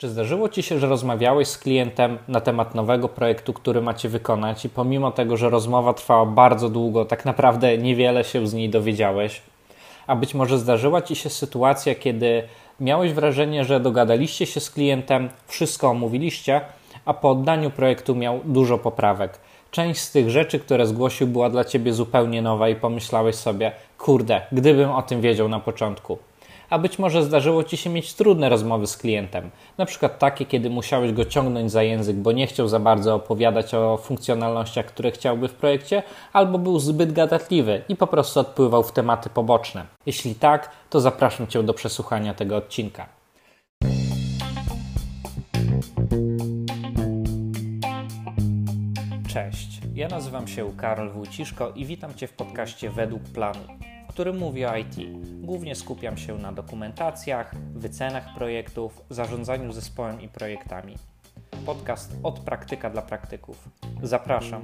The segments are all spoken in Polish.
Czy zdarzyło Ci się, że rozmawiałeś z klientem na temat nowego projektu, który macie wykonać, i pomimo tego, że rozmowa trwała bardzo długo, tak naprawdę niewiele się z niej dowiedziałeś? A być może zdarzyła Ci się sytuacja, kiedy miałeś wrażenie, że dogadaliście się z klientem, wszystko omówiliście, a po oddaniu projektu miał dużo poprawek. Część z tych rzeczy, które zgłosił, była dla Ciebie zupełnie nowa i pomyślałeś sobie, kurde, gdybym o tym wiedział na początku a być może zdarzyło Ci się mieć trudne rozmowy z klientem. Na przykład takie, kiedy musiałeś go ciągnąć za język, bo nie chciał za bardzo opowiadać o funkcjonalnościach, które chciałby w projekcie, albo był zbyt gadatliwy i po prostu odpływał w tematy poboczne. Jeśli tak, to zapraszam Cię do przesłuchania tego odcinka. Cześć, ja nazywam się Karol Wójciszko i witam Cię w podcaście Według Planu który mówi o IT. Głównie skupiam się na dokumentacjach, wycenach projektów, zarządzaniu zespołem i projektami. Podcast od praktyka dla praktyków. Zapraszam.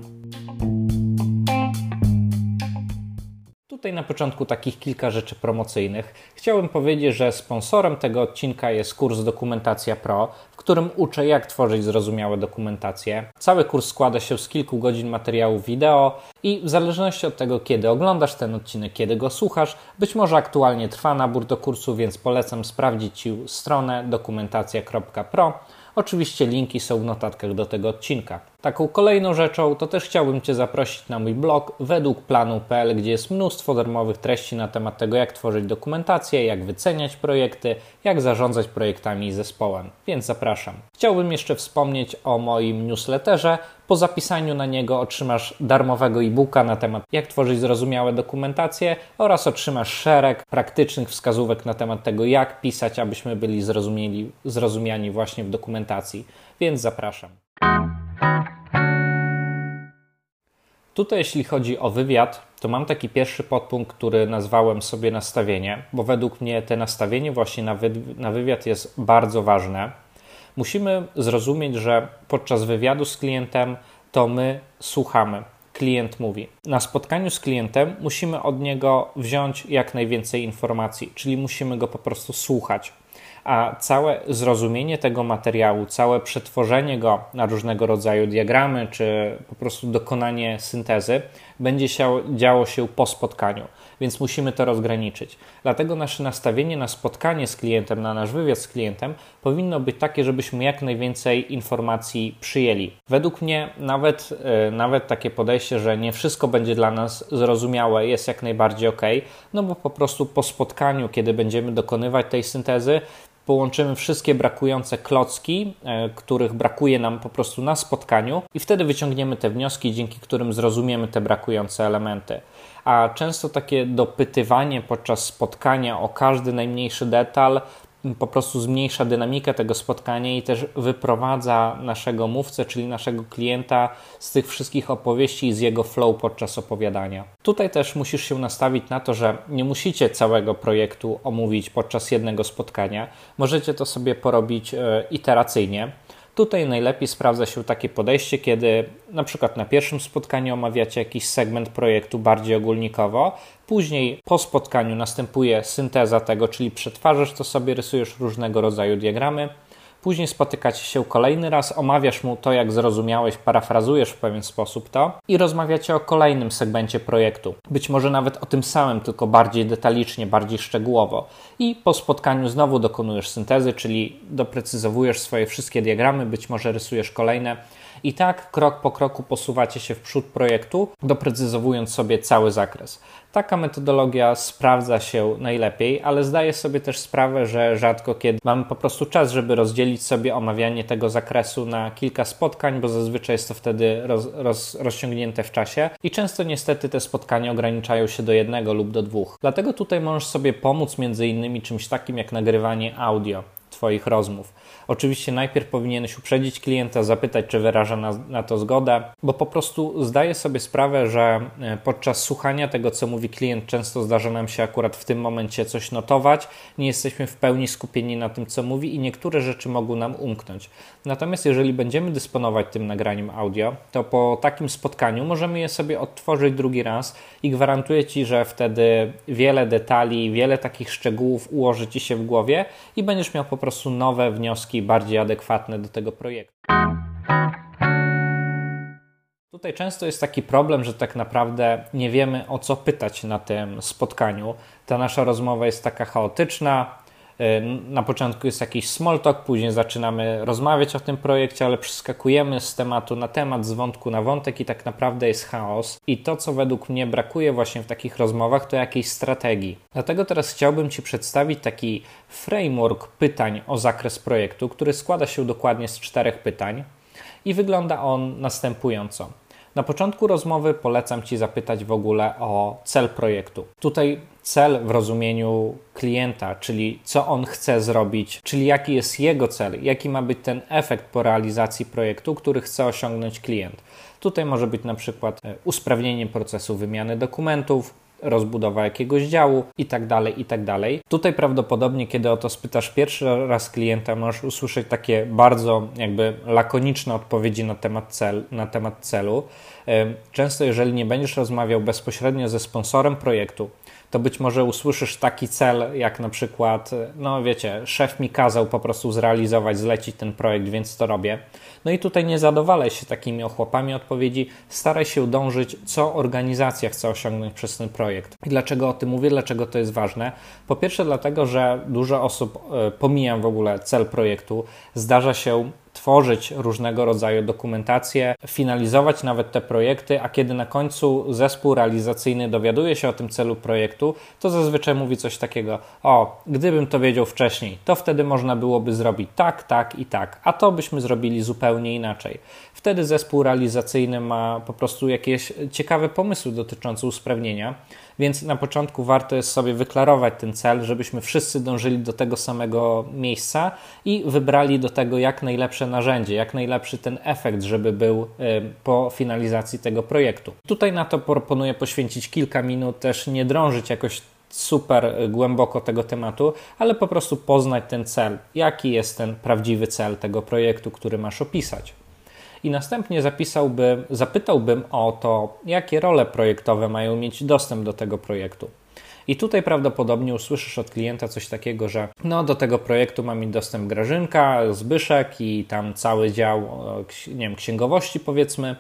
Tutaj na początku takich kilka rzeczy promocyjnych. Chciałbym powiedzieć, że sponsorem tego odcinka jest kurs Dokumentacja Pro, w którym uczę jak tworzyć zrozumiałe dokumentacje. Cały kurs składa się z kilku godzin materiału wideo i w zależności od tego, kiedy oglądasz ten odcinek, kiedy go słuchasz, być może aktualnie trwa nabór do kursu, więc polecam sprawdzić Ci stronę dokumentacja.pro Oczywiście linki są w notatkach do tego odcinka. Taką kolejną rzeczą to też chciałbym Cię zaprosić na mój blog według planu.pl, gdzie jest mnóstwo darmowych treści na temat tego, jak tworzyć dokumentację, jak wyceniać projekty, jak zarządzać projektami i zespołem. Więc zapraszam. Chciałbym jeszcze wspomnieć o moim newsletterze. Po zapisaniu na niego otrzymasz darmowego e-booka na temat jak tworzyć zrozumiałe dokumentacje oraz otrzymasz szereg praktycznych wskazówek na temat tego, jak pisać, abyśmy byli zrozumieli, zrozumiani właśnie w dokumentacji. Więc zapraszam. Tutaj, jeśli chodzi o wywiad, to mam taki pierwszy podpunkt, który nazwałem sobie nastawienie, bo według mnie te nastawienie właśnie na, wy na wywiad jest bardzo ważne. Musimy zrozumieć, że podczas wywiadu z klientem to my słuchamy. Klient mówi. Na spotkaniu z klientem musimy od niego wziąć jak najwięcej informacji, czyli musimy go po prostu słuchać a całe zrozumienie tego materiału, całe przetworzenie go na różnego rodzaju diagramy, czy po prostu dokonanie syntezy będzie się, działo się po spotkaniu, więc musimy to rozgraniczyć. Dlatego nasze nastawienie na spotkanie z klientem, na nasz wywiad z klientem powinno być takie, żebyśmy jak najwięcej informacji przyjęli. Według mnie nawet, e, nawet takie podejście, że nie wszystko będzie dla nas zrozumiałe, jest jak najbardziej ok, no bo po prostu po spotkaniu, kiedy będziemy dokonywać tej syntezy, połączymy wszystkie brakujące klocki, e, których brakuje nam po prostu na spotkaniu, i wtedy wyciągniemy te wnioski, dzięki którym zrozumiemy te brakujące elementy. A często takie dopytywanie podczas spotkania o każdy najmniejszy detal po prostu zmniejsza dynamikę tego spotkania i też wyprowadza naszego mówcę, czyli naszego klienta z tych wszystkich opowieści i z jego flow podczas opowiadania. Tutaj też musisz się nastawić na to, że nie musicie całego projektu omówić podczas jednego spotkania. Możecie to sobie porobić e, iteracyjnie. Tutaj najlepiej sprawdza się takie podejście, kiedy na przykład na pierwszym spotkaniu omawiacie jakiś segment projektu bardziej ogólnikowo, później po spotkaniu następuje synteza tego, czyli przetwarzasz to sobie, rysujesz różnego rodzaju diagramy, Później spotykacie się kolejny raz, omawiasz mu to, jak zrozumiałeś, parafrazujesz w pewien sposób to i rozmawiacie o kolejnym segmencie projektu. Być może nawet o tym samym, tylko bardziej detalicznie, bardziej szczegółowo. I po spotkaniu znowu dokonujesz syntezy, czyli doprecyzowujesz swoje wszystkie diagramy, być może rysujesz kolejne i tak krok po kroku posuwacie się w przód projektu, doprecyzowując sobie cały zakres. Taka metodologia sprawdza się najlepiej, ale zdaję sobie też sprawę, że rzadko kiedy mamy po prostu czas, żeby rozdzielić sobie omawianie tego zakresu na kilka spotkań, bo zazwyczaj jest to wtedy roz, roz, rozciągnięte w czasie i często niestety te spotkania ograniczają się do jednego lub do dwóch. Dlatego tutaj możesz sobie pomóc między innymi czymś takim jak nagrywanie audio. Twoich rozmów. Oczywiście najpierw powinieneś uprzedzić klienta, zapytać, czy wyraża na, na, to zgodę, bo po prostu zdaję sobie sprawę, że e, podczas słuchania tego, co mówi klient, często zdarza nam się akurat w tym momencie coś notować, nie jesteśmy w pełni skupieni na tym, co mówi i niektóre rzeczy mogą nam umknąć. Natomiast jeżeli będziemy dysponować tym nagraniem audio, to po takim spotkaniu możemy je sobie odtworzyć drugi raz i gwarantuję Ci, że wtedy wiele detali, wiele takich szczegółów ułoży Ci się w głowie i będziesz miał po prostu prostu nowe wnioski, bardziej adekwatne do tego projektu. Tutaj często jest taki problem, że tak naprawdę nie wiemy o co pytać na tym spotkaniu. Ta nasza rozmowa jest taka chaotyczna, na początku jest jakiś small talk, później zaczynamy rozmawiać o tym projekcie, ale przeskakujemy z tematu na temat, z wątku na wątek i tak naprawdę jest chaos. I to, co według mnie brakuje właśnie w takich rozmowach, to jakiejś strategii. Dlatego teraz chciałbym Ci przedstawić taki framework pytań o zakres projektu, który składa się dokładnie z czterech pytań i wygląda on następująco. Na początku rozmowy polecam Ci zapytać w ogóle o cel projektu. Tutaj cel w rozumieniu klienta, czyli co on chce zrobić, czyli jaki jest jego cel, jaki ma być ten efekt po realizacji projektu, który chce osiągnąć klient. Tutaj może być na przykład e, usprawnienie procesu wymiany dokumentów, rozbudowa jakiegoś działu i tak dalej, i tak dalej. Tutaj prawdopodobnie, kiedy o to spytasz pierwszy raz klienta, możesz usłyszeć takie bardzo jakby lakoniczne odpowiedzi na temat, cel, na temat celu. Często, jeżeli nie będziesz rozmawiał bezpośrednio ze sponsorem projektu, to być może usłyszysz taki cel, jak na przykład, no wiecie, szef mi kazał po prostu zrealizować, zlecić ten projekt, więc to robię. No i tutaj nie zadowalaj się takimi ochłapami odpowiedzi, staraj się dążyć, co organizacja chce osiągnąć przez ten projekt. I dlaczego o tym mówię, dlaczego to jest ważne? Po pierwsze, dlatego, że dużo osób e, pomija w ogóle cel projektu. Zdarza się tworzyć różnego rodzaju dokumentacje, finalizować nawet te projekty, a kiedy na końcu zespół realizacyjny dowiaduje się o tym celu projektu, to zazwyczaj mówi coś takiego: O, gdybym to wiedział wcześniej, to wtedy można byłoby zrobić tak, tak i tak, a to byśmy zrobili zupełnie inaczej. Wtedy zespół realizacyjny ma po prostu jakieś ciekawe pomysły dotyczące usprawnienia. Więc na początku warto jest sobie wyklarować ten cel, żebyśmy wszyscy dążyli do tego samego miejsca i wybrali do tego jak najlepsze narzędzie, jak najlepszy ten efekt, żeby był y, po finalizacji tego projektu. Tutaj na to proponuję poświęcić kilka minut, też nie drążyć jakoś super głęboko tego tematu, ale po prostu poznać ten cel, jaki jest ten prawdziwy cel tego projektu, który masz opisać i następnie zapisałbym, zapytałbym o to, jakie role projektowe mają mieć dostęp do tego projektu. I tutaj prawdopodobnie usłyszysz od klienta coś takiego, że no do tego projektu ma mieć dostęp Grażynka, Zbyszek i tam cały dział nie wiem, księgowości powiedzmy.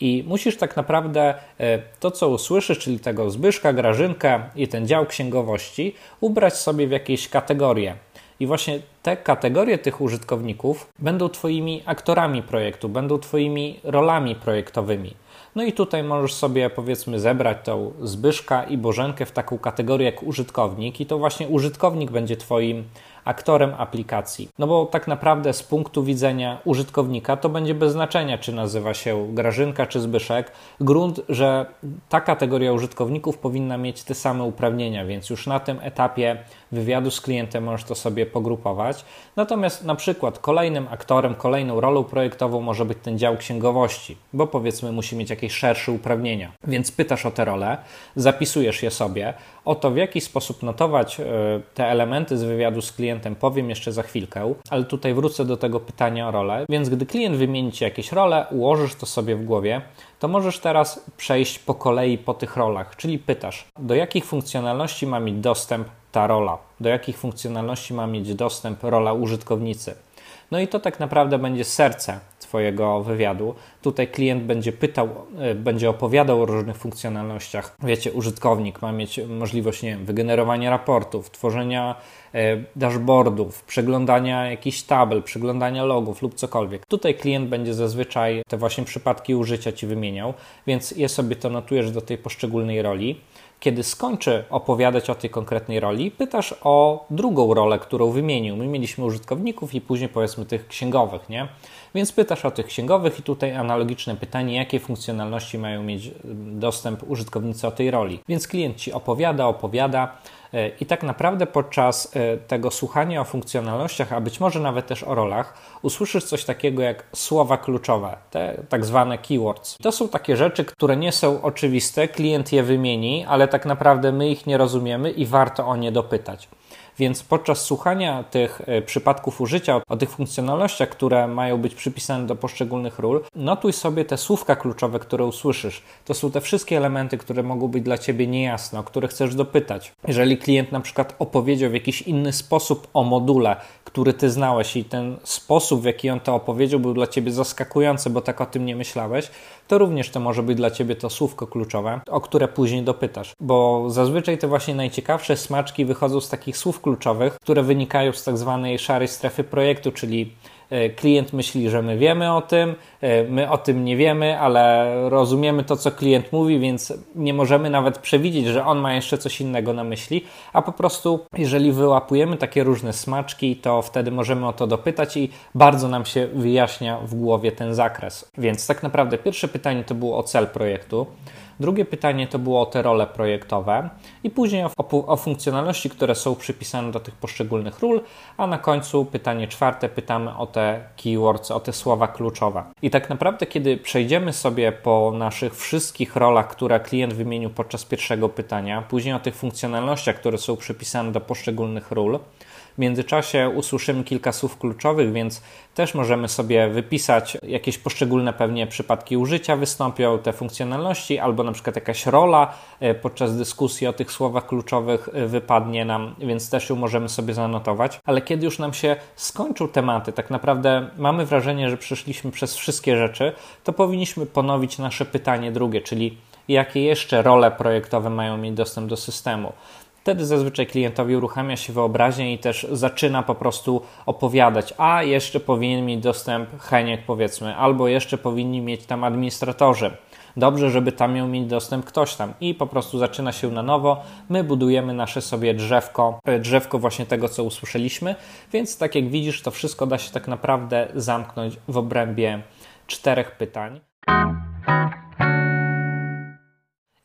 I musisz tak naprawdę e, to, co usłyszysz, czyli tego Zbyszka, Grażynkę i ten dział księgowości, ubrać sobie w jakieś kategorie. I właśnie te kategorie tych użytkowników będą Twoimi aktorami projektu, będą Twoimi rolami projektowymi. No i tutaj możesz sobie powiedzmy zebrać tą Zbyszka i Bożenkę w taką kategorię jak użytkownik i to właśnie użytkownik będzie Twoim aktorem aplikacji. No bo tak naprawdę z punktu widzenia użytkownika to będzie bez znaczenia, czy nazywa się Grażynka czy Zbyszek. Grunt, że ta kategoria użytkowników powinna mieć te same uprawnienia, więc już na tym etapie wywiadu z klientem możesz to sobie pogrupować. Natomiast na przykład kolejnym aktorem, kolejną rolą projektową może być ten dział księgowości, bo powiedzmy musi mieć jakieś szersze uprawnienia. Więc pytasz o te role, zapisujesz je sobie, o to w jaki sposób notować e, te elementy z wywiadu z klientem powiem jeszcze za chwilkę, ale tutaj wrócę do tego pytania o rolę. Więc gdy klient wymieni Ci jakieś role, ułożysz to sobie w głowie, to możesz teraz przejść po kolei po tych rolach, czyli pytasz, do jakich funkcjonalności ma mieć dostęp ta rola, do jakich funkcjonalności ma mieć dostęp rola użytkownicy. No i to tak naprawdę będzie serce Twojego wywiadu. Tutaj klient będzie pytał, e, będzie opowiadał o różnych funkcjonalnościach. Wiecie, użytkownik ma mieć możliwość nie wiem, wygenerowania raportów, tworzenia e, dashboardów, przeglądania jakichś tabel, przeglądania logów lub cokolwiek. Tutaj klient będzie zazwyczaj te właśnie przypadki użycia Ci wymieniał, więc je sobie to notujesz do tej poszczególnej roli. Kiedy skończy opowiadać o tej konkretnej roli, pytasz o drugą rolę, którą wymienił. My mieliśmy użytkowników i później powiedzmy tych księgowych, nie? Więc pytasz o tych księgowych i tutaj analogiczne pytanie, jakie funkcjonalności mają mieć dostęp użytkownicy o tej roli. Więc klient Ci opowiada, opowiada, I tak naprawdę podczas e, tego słuchania o funkcjonalnościach, a być może nawet też o rolach, usłyszysz coś takiego jak słowa kluczowe, te tak zwane keywords. To są takie rzeczy, które nie są oczywiste, klient je wymieni, ale tak naprawdę my ich nie rozumiemy i warto o nie dopytać. Więc podczas słuchania tych e, przypadków użycia, o tych funkcjonalnościach, które mają być przypisane do poszczególnych ról, notuj sobie te słówka kluczowe, które usłyszysz. To są te wszystkie elementy, które mogą być dla Ciebie niejasne, o które chcesz dopytać. Jeżeli klient na przykład opowiedział w jakiś inny sposób o module, który Ty znałeś i ten sposób, w jaki on to opowiedział, był dla Ciebie zaskakujący, bo tak o tym nie myślałeś, to również to może być dla Ciebie to słówko kluczowe, o które później dopytasz. Bo zazwyczaj te właśnie najciekawsze smaczki wychodzą z takich słów kluczowych, które wynikają z tak zwanej szarej strefy projektu, czyli klient myśli, że my wiemy o tym, e, my o tym nie wiemy, ale rozumiemy to, co klient mówi, więc nie możemy nawet przewidzieć, że on ma jeszcze coś innego na myśli, a po prostu, jeżeli wyłapujemy takie różne smaczki, to wtedy możemy o to dopytać i bardzo nam się wyjaśnia w głowie ten zakres. Więc tak naprawdę pierwsze pytanie to było o cel projektu. Drugie pytanie to było o te role projektowe i później o, o, funkcjonalności, które są przypisane do tych poszczególnych ról, a na końcu pytanie czwarte pytamy o te keywords, o te słowa kluczowe. I tak naprawdę, kiedy przejdziemy sobie po naszych wszystkich rolach, które klient wymienił podczas pierwszego pytania, później o tych funkcjonalnościach, które są przypisane do poszczególnych ról, w międzyczasie usłyszymy kilka słów kluczowych, więc też możemy sobie wypisać jakieś poszczególne pewnie przypadki użycia wystąpią, te funkcjonalności, albo na przykład jakaś rola e, podczas dyskusji o tych słowach kluczowych e, wypadnie nam, więc też ją możemy sobie zanotować. Ale kiedy już nam się skończą tematy, tak naprawdę mamy wrażenie, że przeszliśmy przez wszystkie rzeczy, to powinniśmy ponowić nasze pytanie drugie, czyli jakie jeszcze role projektowe mają mieć dostęp do systemu. Wtedy zazwyczaj klientowi uruchamia się wyobraźnia i też zaczyna po prostu opowiadać, a jeszcze powinien mieć dostęp Heniek powiedzmy, albo jeszcze powinni mieć tam administratorzy. Dobrze, żeby tam miał mieć dostęp ktoś tam i po prostu zaczyna się na nowo. My budujemy nasze sobie drzewko, e, drzewko właśnie tego, co usłyszeliśmy, więc tak jak widzisz, to wszystko da się tak naprawdę zamknąć w obrębie czterech pytań.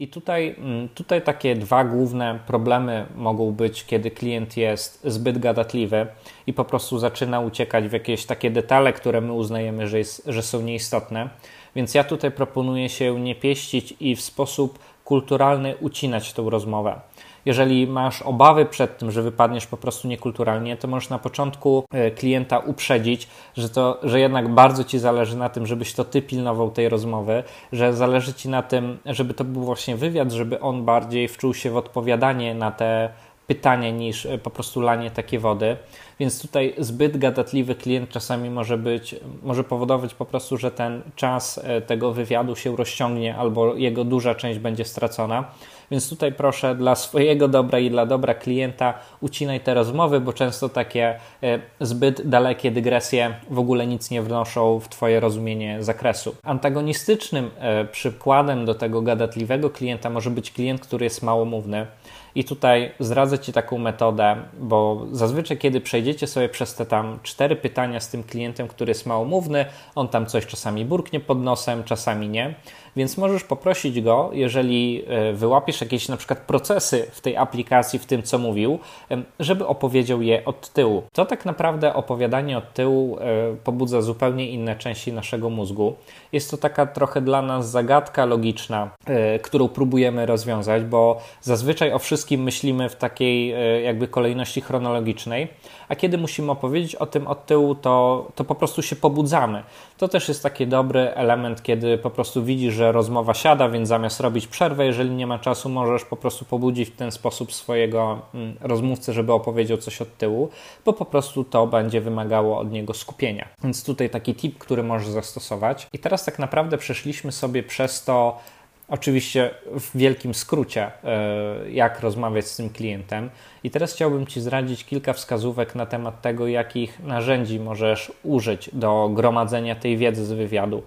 I tutaj, mm, tutaj takie dwa główne problemy mogą być, kiedy klient jest zbyt gadatliwy i po prostu zaczyna uciekać w jakieś takie detale, które my uznajemy, że, jest, że są nieistotne. Więc ja tutaj proponuję się nie pieścić i w sposób kulturalny ucinać tą rozmowę. Jeżeli masz obawy przed tym, że wypadniesz po prostu niekulturalnie, to możesz na początku e, klienta uprzedzić, że, to, że jednak bardzo ci zależy na tym, żebyś to ty pilnował tej rozmowy, że zależy ci na tym, żeby to był właśnie wywiad, żeby on bardziej wczuł się w odpowiadanie na te pytania niż e, po prostu lanie takie wody. Więc tutaj zbyt gadatliwy klient czasami może być, może powodować po prostu, że ten czas e, tego wywiadu się rozciągnie albo jego duża część będzie stracona. Więc tutaj proszę dla swojego dobra i dla dobra klienta ucinaj te rozmowy, bo często takie e, zbyt dalekie dygresje w ogóle nic nie wnoszą w Twoje rozumienie zakresu. Antagonistycznym e, przykładem do tego gadatliwego klienta może być klient, który jest małomówny. I tutaj zdradzę Ci taką metodę, bo zazwyczaj, kiedy przejdziecie sobie przez te tam cztery pytania z tym klientem, który jest małomówny, on tam coś czasami burknie pod nosem, czasami nie, więc możesz poprosić go, jeżeli e, wyłapiesz jakieś na przykład procesy w tej aplikacji, w tym co mówił, żeby opowiedział je od tyłu. To tak naprawdę opowiadanie od tyłu e, pobudza zupełnie inne części naszego mózgu. Jest to taka trochę dla nas zagadka logiczna, e, którą próbujemy rozwiązać, bo zazwyczaj o wszystkim myślimy w takiej jakby kolejności chronologicznej, a kiedy musimy opowiedzieć o tym od tyłu, to, to po prostu się pobudzamy. To też jest taki dobry element, kiedy po prostu widzisz, że rozmowa siada, więc zamiast robić przerwę, jeżeli nie ma czasu, możesz po prostu pobudzić w ten sposób swojego mm, rozmówcę, żeby opowiedział coś od tyłu, bo po prostu to będzie wymagało od niego skupienia. Więc tutaj taki tip, który możesz zastosować. I teraz tak naprawdę przeszliśmy sobie przez to, Oczywiście w wielkim skrócie, e, jak rozmawiać z tym klientem. I teraz chciałbym Ci zdradzić kilka wskazówek na temat tego, jakich narzędzi możesz użyć do gromadzenia tej wiedzy z wywiadu.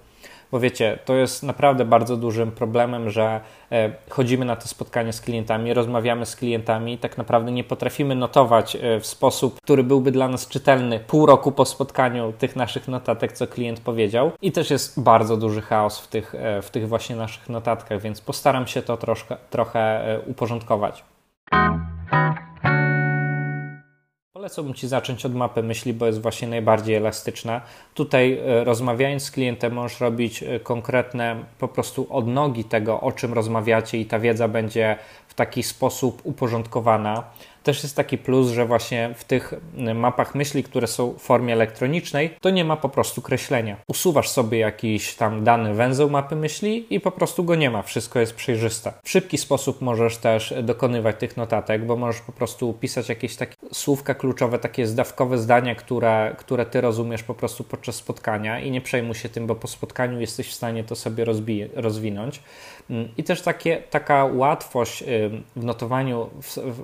Bo wiecie, to jest naprawdę bardzo dużym problemem, że e, chodzimy na te spotkania z klientami, rozmawiamy z klientami, tak naprawdę nie potrafimy notować e, w sposób, który byłby dla nas czytelny pół roku po spotkaniu tych naszych notatek, co klient powiedział. I też jest bardzo duży chaos w tych, e, w tych właśnie naszych notatkach, więc postaram się to troszkę, trochę uporządkować. Polecałbym Ci zacząć od mapy myśli, bo jest właśnie najbardziej elastyczna. Tutaj e, rozmawiając z klientem możesz robić e, konkretne po prostu odnogi tego, o czym rozmawiacie i ta wiedza będzie w taki sposób uporządkowana. Też jest taki plus, że właśnie w tych mapach myśli, które są w formie elektronicznej, to nie ma po prostu kreślenia. Usuwasz sobie jakiś tam dany węzeł mapy myśli i po prostu go nie ma, wszystko jest przejrzyste. W szybki sposób możesz też dokonywać tych notatek, bo możesz po prostu pisać jakieś takie słówka kluczowe, takie zdawkowe zdania, które, które ty rozumiesz po prostu podczas spotkania i nie przejmuj się tym, bo po spotkaniu jesteś w stanie to sobie rozbi- rozwinąć. Mm, I też takie, taka łatwość w notowaniu,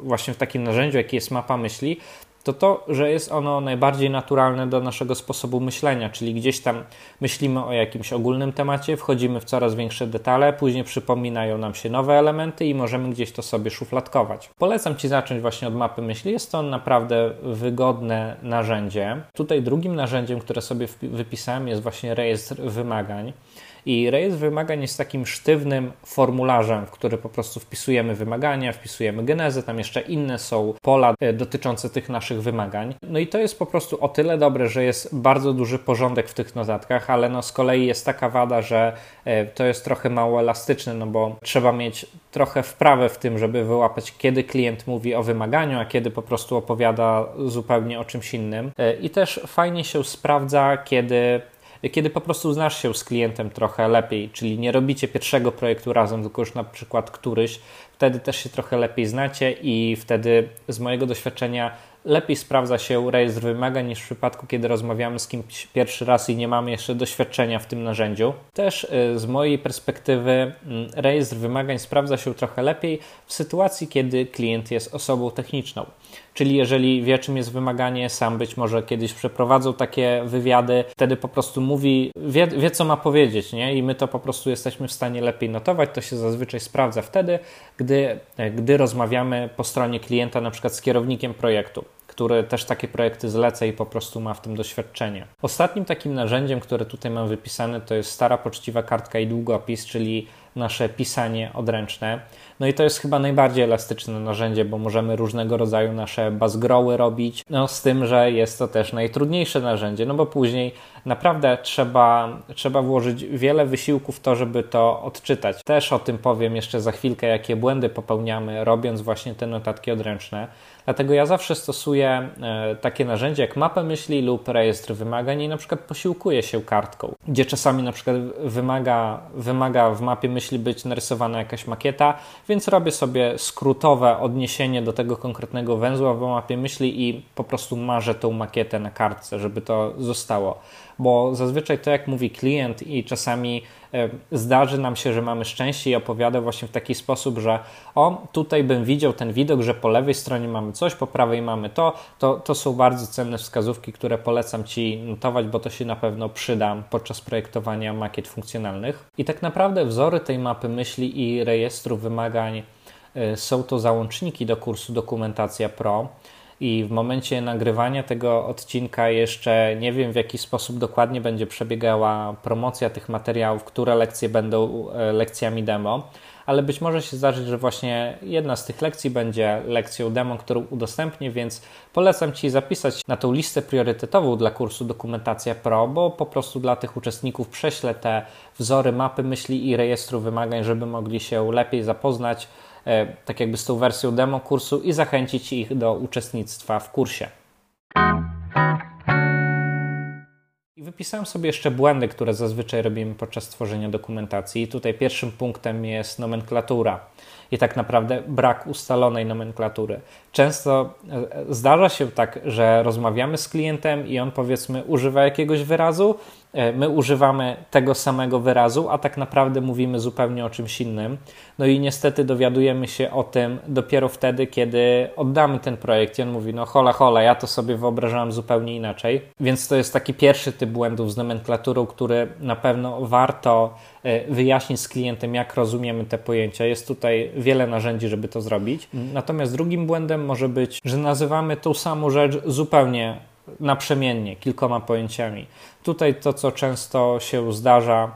właśnie w takim narzędziu, jakie jest mapa myśli, to to, że jest ono najbardziej naturalne do naszego sposobu myślenia, czyli gdzieś tam myślimy o jakimś ogólnym temacie, wchodzimy w coraz większe detale, później przypominają nam się nowe elementy i możemy gdzieś to sobie szufladkować. Polecam Ci zacząć właśnie od mapy myśli, jest to naprawdę wygodne narzędzie. Tutaj drugim narzędziem, które sobie wypisałem jest właśnie rejestr wymagań. I rejestr wymagań jest takim sztywnym formularzem, w który po prostu wpisujemy wymagania, wpisujemy genezę, tam jeszcze inne są pola e, dotyczące tych naszych wymagań. No i to jest po prostu o tyle dobre, że jest bardzo duży porządek w tych notatkach, ale no z kolei jest taka wada, że e, to jest trochę mało elastyczne, no bo trzeba mieć trochę wprawę w tym, żeby wyłapać, kiedy klient mówi o wymaganiu, a kiedy po prostu opowiada zupełnie o czymś innym. E, I też fajnie się sprawdza, kiedy kiedy po prostu znasz się z klientem trochę lepiej, czyli nie robicie pierwszego projektu razem, tylko już na przykład któryś, wtedy też się trochę lepiej znacie i wtedy z mojego doświadczenia lepiej sprawdza się rejestr wymagań niż w przypadku, kiedy rozmawiamy z kimś pierwszy raz i nie mamy jeszcze doświadczenia w tym narzędziu. Też y, z mojej perspektywy mm, rejestr wymagań sprawdza się trochę lepiej w sytuacji, kiedy klient jest osobą techniczną. Czyli jeżeli wie, czym jest wymaganie, sam być może kiedyś przeprowadzał takie wywiady, wtedy po prostu mówi, wie, wie co ma powiedzieć, nie? I my to po prostu jesteśmy w stanie lepiej notować. To się zazwyczaj sprawdza wtedy, gdy, gdy rozmawiamy po stronie klienta, na przykład z kierownikiem projektu który też takie projekty zleca i po prostu ma w tym doświadczenie. Ostatnim takim narzędziem, które tutaj mam wypisane, to jest stara poczciwa kartka i długopis, czyli nasze pisanie odręczne. No i to jest chyba najbardziej elastyczne narzędzie, bo możemy różnego rodzaju nasze bazgroły robić, no z tym, że jest to też najtrudniejsze narzędzie, no bo później naprawdę trzeba, trzeba włożyć wiele wysiłku w to, żeby to odczytać. Też o tym powiem jeszcze za chwilkę, jakie błędy popełniamy, robiąc właśnie te notatki odręczne. Dlatego ja zawsze stosuję e, takie narzędzie jak mapę myśli lub rejestr wymagań i na przykład posiłkuję się kartką, gdzie czasami na przykład wymaga, wymaga w mapie myśli być narysowana jakaś makieta, więc robię sobie skrótowe odniesienie do tego konkretnego węzła w mapie myśli i po prostu marzę tą makietę na kartce, żeby to zostało bo zazwyczaj to, jak mówi klient, i czasami e, zdarzy nam się, że mamy szczęście i opowiada właśnie w taki sposób, że o, tutaj bym widział ten widok, że po lewej stronie mamy coś, po prawej mamy to, to, to są bardzo cenne wskazówki, które polecam Ci notować, bo to się na pewno przyda podczas projektowania makiet funkcjonalnych. I tak naprawdę wzory tej mapy myśli i rejestru wymagań e, są to załączniki do kursu Dokumentacja Pro i w momencie nagrywania tego odcinka jeszcze nie wiem w jaki sposób dokładnie będzie przebiegała promocja tych materiałów, które lekcje będą e, lekcjami demo, ale być może się zdarzyć, że właśnie jedna z tych lekcji będzie lekcją demo, którą udostępnię, więc polecam Ci zapisać na tą listę priorytetową dla kursu Dokumentacja Pro, bo po prostu dla tych uczestników prześlę te wzory, mapy myśli i rejestru wymagań, żeby mogli się lepiej zapoznać E, tak jakby z tą wersją demo kursu i zachęcić ich do uczestnictwa w kursie. Wypisałem sobie jeszcze błędy, które zazwyczaj robimy podczas tworzenia dokumentacji. I tutaj pierwszym punktem jest nomenklatura i tak naprawdę brak ustalonej nomenklatury. Często e, zdarza się tak, że rozmawiamy z klientem i on powiedzmy używa jakiegoś wyrazu, E, my używamy tego samego wyrazu, a tak naprawdę mówimy zupełnie o czymś innym. No i niestety dowiadujemy się o tym dopiero wtedy, kiedy oddamy ten projekt i on mówi, no hola hola, ja to sobie wyobrażałem zupełnie inaczej. Więc to jest taki pierwszy typ błędów z nomenklaturą, który na pewno warto e, wyjaśnić z klientem, jak rozumiemy te pojęcia. Jest tutaj wiele narzędzi, żeby to zrobić. Natomiast drugim błędem może być, że nazywamy tą samą rzecz zupełnie naprzemiennie, kilkoma pojęciami. Tutaj to, co często się zdarza,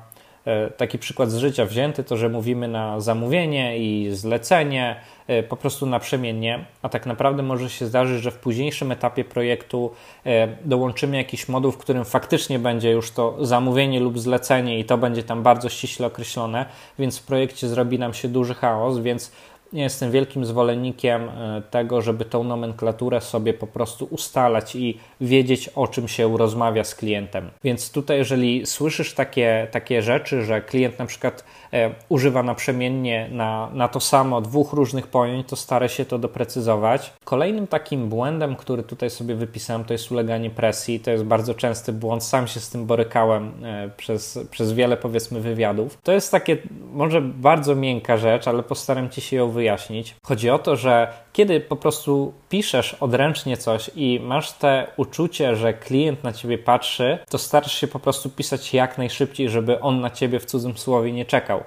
e, taki przykład z życia wzięty, to że mówimy na zamówienie i zlecenie, e, po prostu naprzemiennie, a tak naprawdę może się zdarzyć, że w późniejszym etapie projektu e, dołączymy jakiś moduł, w którym faktycznie będzie już to zamówienie lub zlecenie i to będzie tam bardzo ściśle określone, więc w projekcie zrobi nam się duży chaos, więc nie jestem wielkim zwolennikiem e, tego, żeby tą nomenklaturę sobie po prostu ustalać i wiedzieć, o czym się rozmawia z klientem. Więc tutaj, jeżeli słyszysz takie, takie rzeczy, że klient na przykład e, używa naprzemiennie na, na to samo dwóch różnych pojęć, to staraj się to doprecyzować. Kolejnym takim błędem, który tutaj sobie wypisałem, to jest uleganie presji. To jest bardzo częsty błąd. Sam się z tym borykałem e, przez, przez wiele, powiedzmy, wywiadów. To jest takie, może bardzo miękka rzecz, ale postaram ci się ją wyjaśnić. Chodzi o to, że kiedy po prostu piszesz odręcznie coś i masz te uczucie, że klient na ciebie patrzy, to starasz się po prostu pisać jak najszybciej, żeby on na ciebie w cudzym słowie nie czekał.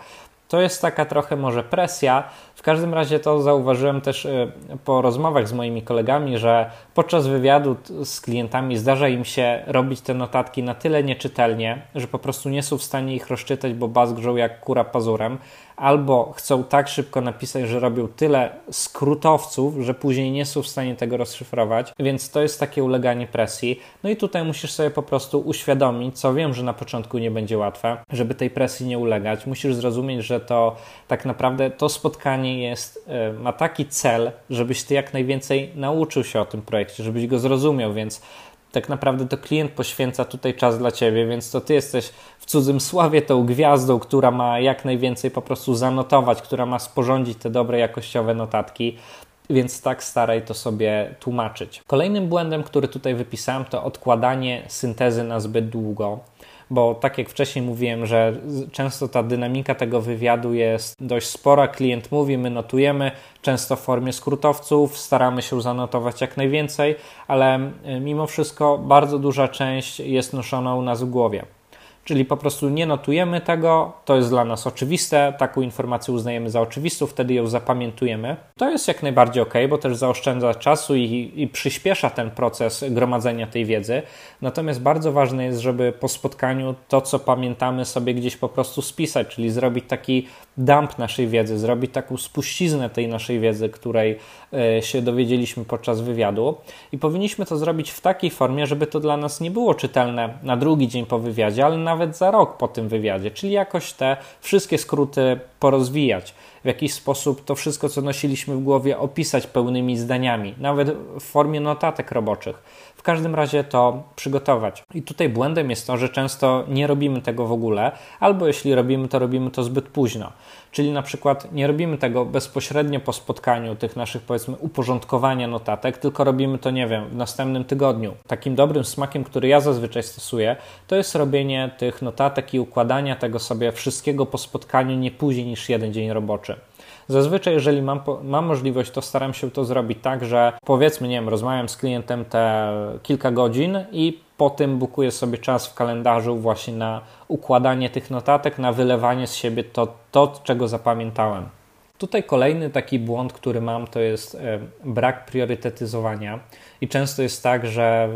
To jest taka trochę może presja. W każdym razie to zauważyłem też y, po rozmowach z moimi kolegami, że podczas wywiadu z klientami zdarza im się robić te notatki na tyle nieczytelnie, że po prostu nie są w stanie ich rozczytać, bo bazgrzą jak kura pazurem, albo chcą tak szybko napisać, że robią tyle skrótowców, że później nie są w stanie tego rozszyfrować, więc to jest takie uleganie presji. No i tutaj musisz sobie po prostu uświadomić, co wiem, że na początku nie będzie łatwe, żeby tej presji nie ulegać. Musisz zrozumieć, że to tak naprawdę to spotkanie jest, e, ma taki cel, żebyś ty jak najwięcej nauczył się o tym projekcie, żebyś go zrozumiał, więc tak naprawdę to klient poświęca tutaj czas dla ciebie, więc to ty jesteś w cudzym sławie tą gwiazdą, która ma jak najwięcej po prostu zanotować, która ma sporządzić te dobre, jakościowe notatki. Więc tak staraj to sobie tłumaczyć. Kolejnym błędem, który tutaj wypisałem, to odkładanie syntezy na zbyt długo bo tak jak wcześniej mówiłem, że często ta dynamika tego wywiadu jest dość spora. Klient mówi, my notujemy, często w formie skrótowców, staramy się zanotować jak najwięcej, ale mimo wszystko bardzo duża część jest noszona u nas w głowie czyli po prostu nie notujemy tego, to jest dla nas oczywiste, taką informację uznajemy za oczywistą, wtedy ją zapamiętujemy. To jest jak najbardziej ok, bo też zaoszczędza czasu i, i przyspiesza ten proces gromadzenia tej wiedzy. Natomiast bardzo ważne jest, żeby po spotkaniu to, co pamiętamy, sobie gdzieś po prostu spisać, czyli zrobić taki dump naszej wiedzy, zrobić taką spuściznę tej naszej wiedzy, której e, się dowiedzieliśmy podczas wywiadu. I powinniśmy to zrobić w takiej formie, żeby to dla nas nie było czytelne na drugi dzień po wywiadzie, ale nawet za rok po tym wywiadzie, czyli jakoś te wszystkie skróty porozwijać. W jakiś sposób to wszystko, co nosiliśmy w głowie, opisać pełnymi zdaniami, nawet w formie notatek roboczych w każdym razie to przygotować. I tutaj błędem jest to, że często nie robimy tego w ogóle, albo jeśli robimy, to robimy to zbyt późno. Czyli na przykład nie robimy tego bezpośrednio po spotkaniu tych naszych, powiedzmy, uporządkowania notatek, tylko robimy to, nie wiem, w następnym tygodniu. Takim dobrym smakiem, który ja zazwyczaj stosuję, to jest robienie tych notatek i układania tego sobie wszystkiego po spotkaniu nie później niż jeden dzień roboczy. Zazwyczaj, jeżeli mam, mam możliwość, to staram się to zrobić tak, że powiedzmy, nie wiem, rozmawiam z klientem te kilka godzin i po tym bukuję sobie czas w kalendarzu właśnie na układanie tych notatek, na wylewanie z siebie to, to czego zapamiętałem. Tutaj kolejny taki błąd, który mam, to jest brak priorytetyzowania. I często jest tak, że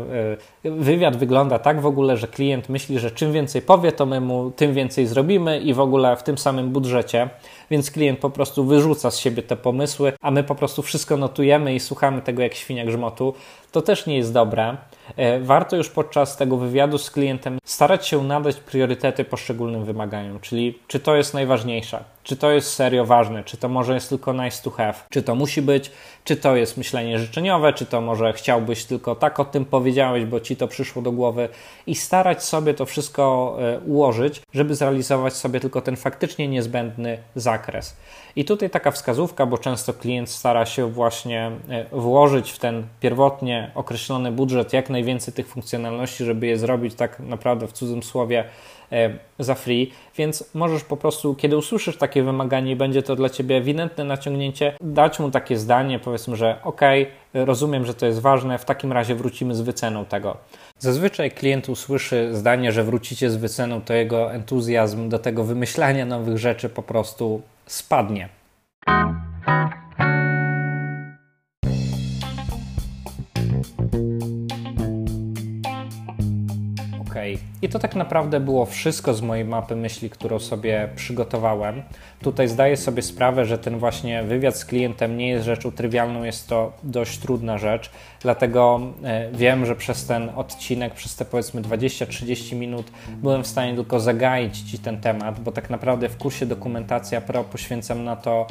e, wywiad wygląda tak w ogóle, że klient myśli, że czym więcej powie, to my mu tym więcej zrobimy i w ogóle w tym samym budżecie. Więc klient po prostu wyrzuca z siebie te pomysły, a my po prostu wszystko notujemy i słuchamy tego jak świnia grzmotu. To też nie jest dobre. E, warto już podczas tego wywiadu z klientem starać się nadać priorytety poszczególnym wymaganiom, czyli czy to jest najważniejsze, czy to jest serio ważne, czy to może jest tylko nice to have, czy to musi być, czy to jest myślenie życzeniowe, czy to może chciałbyś tylko tak o tym powiedziałeś, bo ci to przyszło do głowy i starać sobie to wszystko e, ułożyć, żeby zrealizować sobie tylko ten faktycznie niezbędny zakres. I tutaj taka wskazówka, bo często klient stara się właśnie e, włożyć w ten pierwotnie określony budżet jak najwięcej tych funkcjonalności, żeby je zrobić tak naprawdę w cudzym słowie za free, więc możesz po prostu, kiedy usłyszysz takie wymaganie i będzie to dla Ciebie ewidentne naciągnięcie, dać mu takie zdanie, powiedzmy, że ok, rozumiem, że to jest ważne, w takim razie wrócimy z wyceną tego. Zazwyczaj klient usłyszy zdanie, że wrócicie z wyceną, to jego entuzjazm do tego wymyślania nowych rzeczy po prostu spadnie. I to tak naprawdę było wszystko z mojej mapy myśli, którą sobie przygotowałem. Tutaj zdaję sobie sprawę, że ten właśnie wywiad z klientem nie jest rzeczą trywialną, jest to dość trudna rzecz, dlatego e, wiem, że przez ten odcinek, przez te powiedzmy 20-30 minut byłem w stanie tylko zagaić Ci ten temat, bo tak naprawdę w kursie Dokumentacja Pro poświęcam na to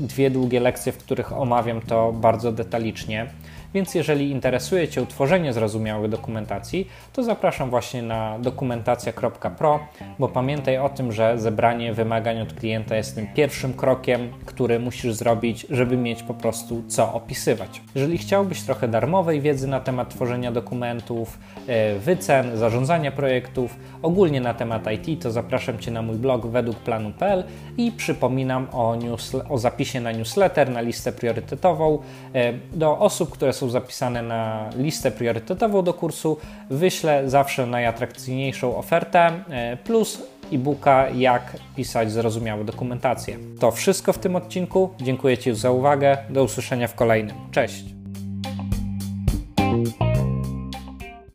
dwie długie lekcje, w których omawiam to bardzo detalicznie. Więc jeżeli interesuje Cię utworzenie zrozumiałej dokumentacji, to zapraszam właśnie na dokumentacja.pro, bo pamiętaj o tym, że zebranie wymagań od klienta jest tym pierwszym krokiem, który musisz zrobić, żeby mieć po prostu co opisywać. Jeżeli chciałbyś trochę darmowej wiedzy na temat tworzenia dokumentów, e, wycen, zarządzania projektów, ogólnie na temat IT, to zapraszam Cię na mój blog według planu.pl i przypominam o, o zapisie na newsletter, na listę priorytetową e, do osób, które są są zapisane na listę priorytetową do kursu, wyślę zawsze najatrakcyjniejszą ofertę e, plus e-booka jak pisać zrozumiałą dokumentację. To wszystko w tym odcinku. Dziękuję Ci za uwagę. Do usłyszenia w kolejnym. Cześć!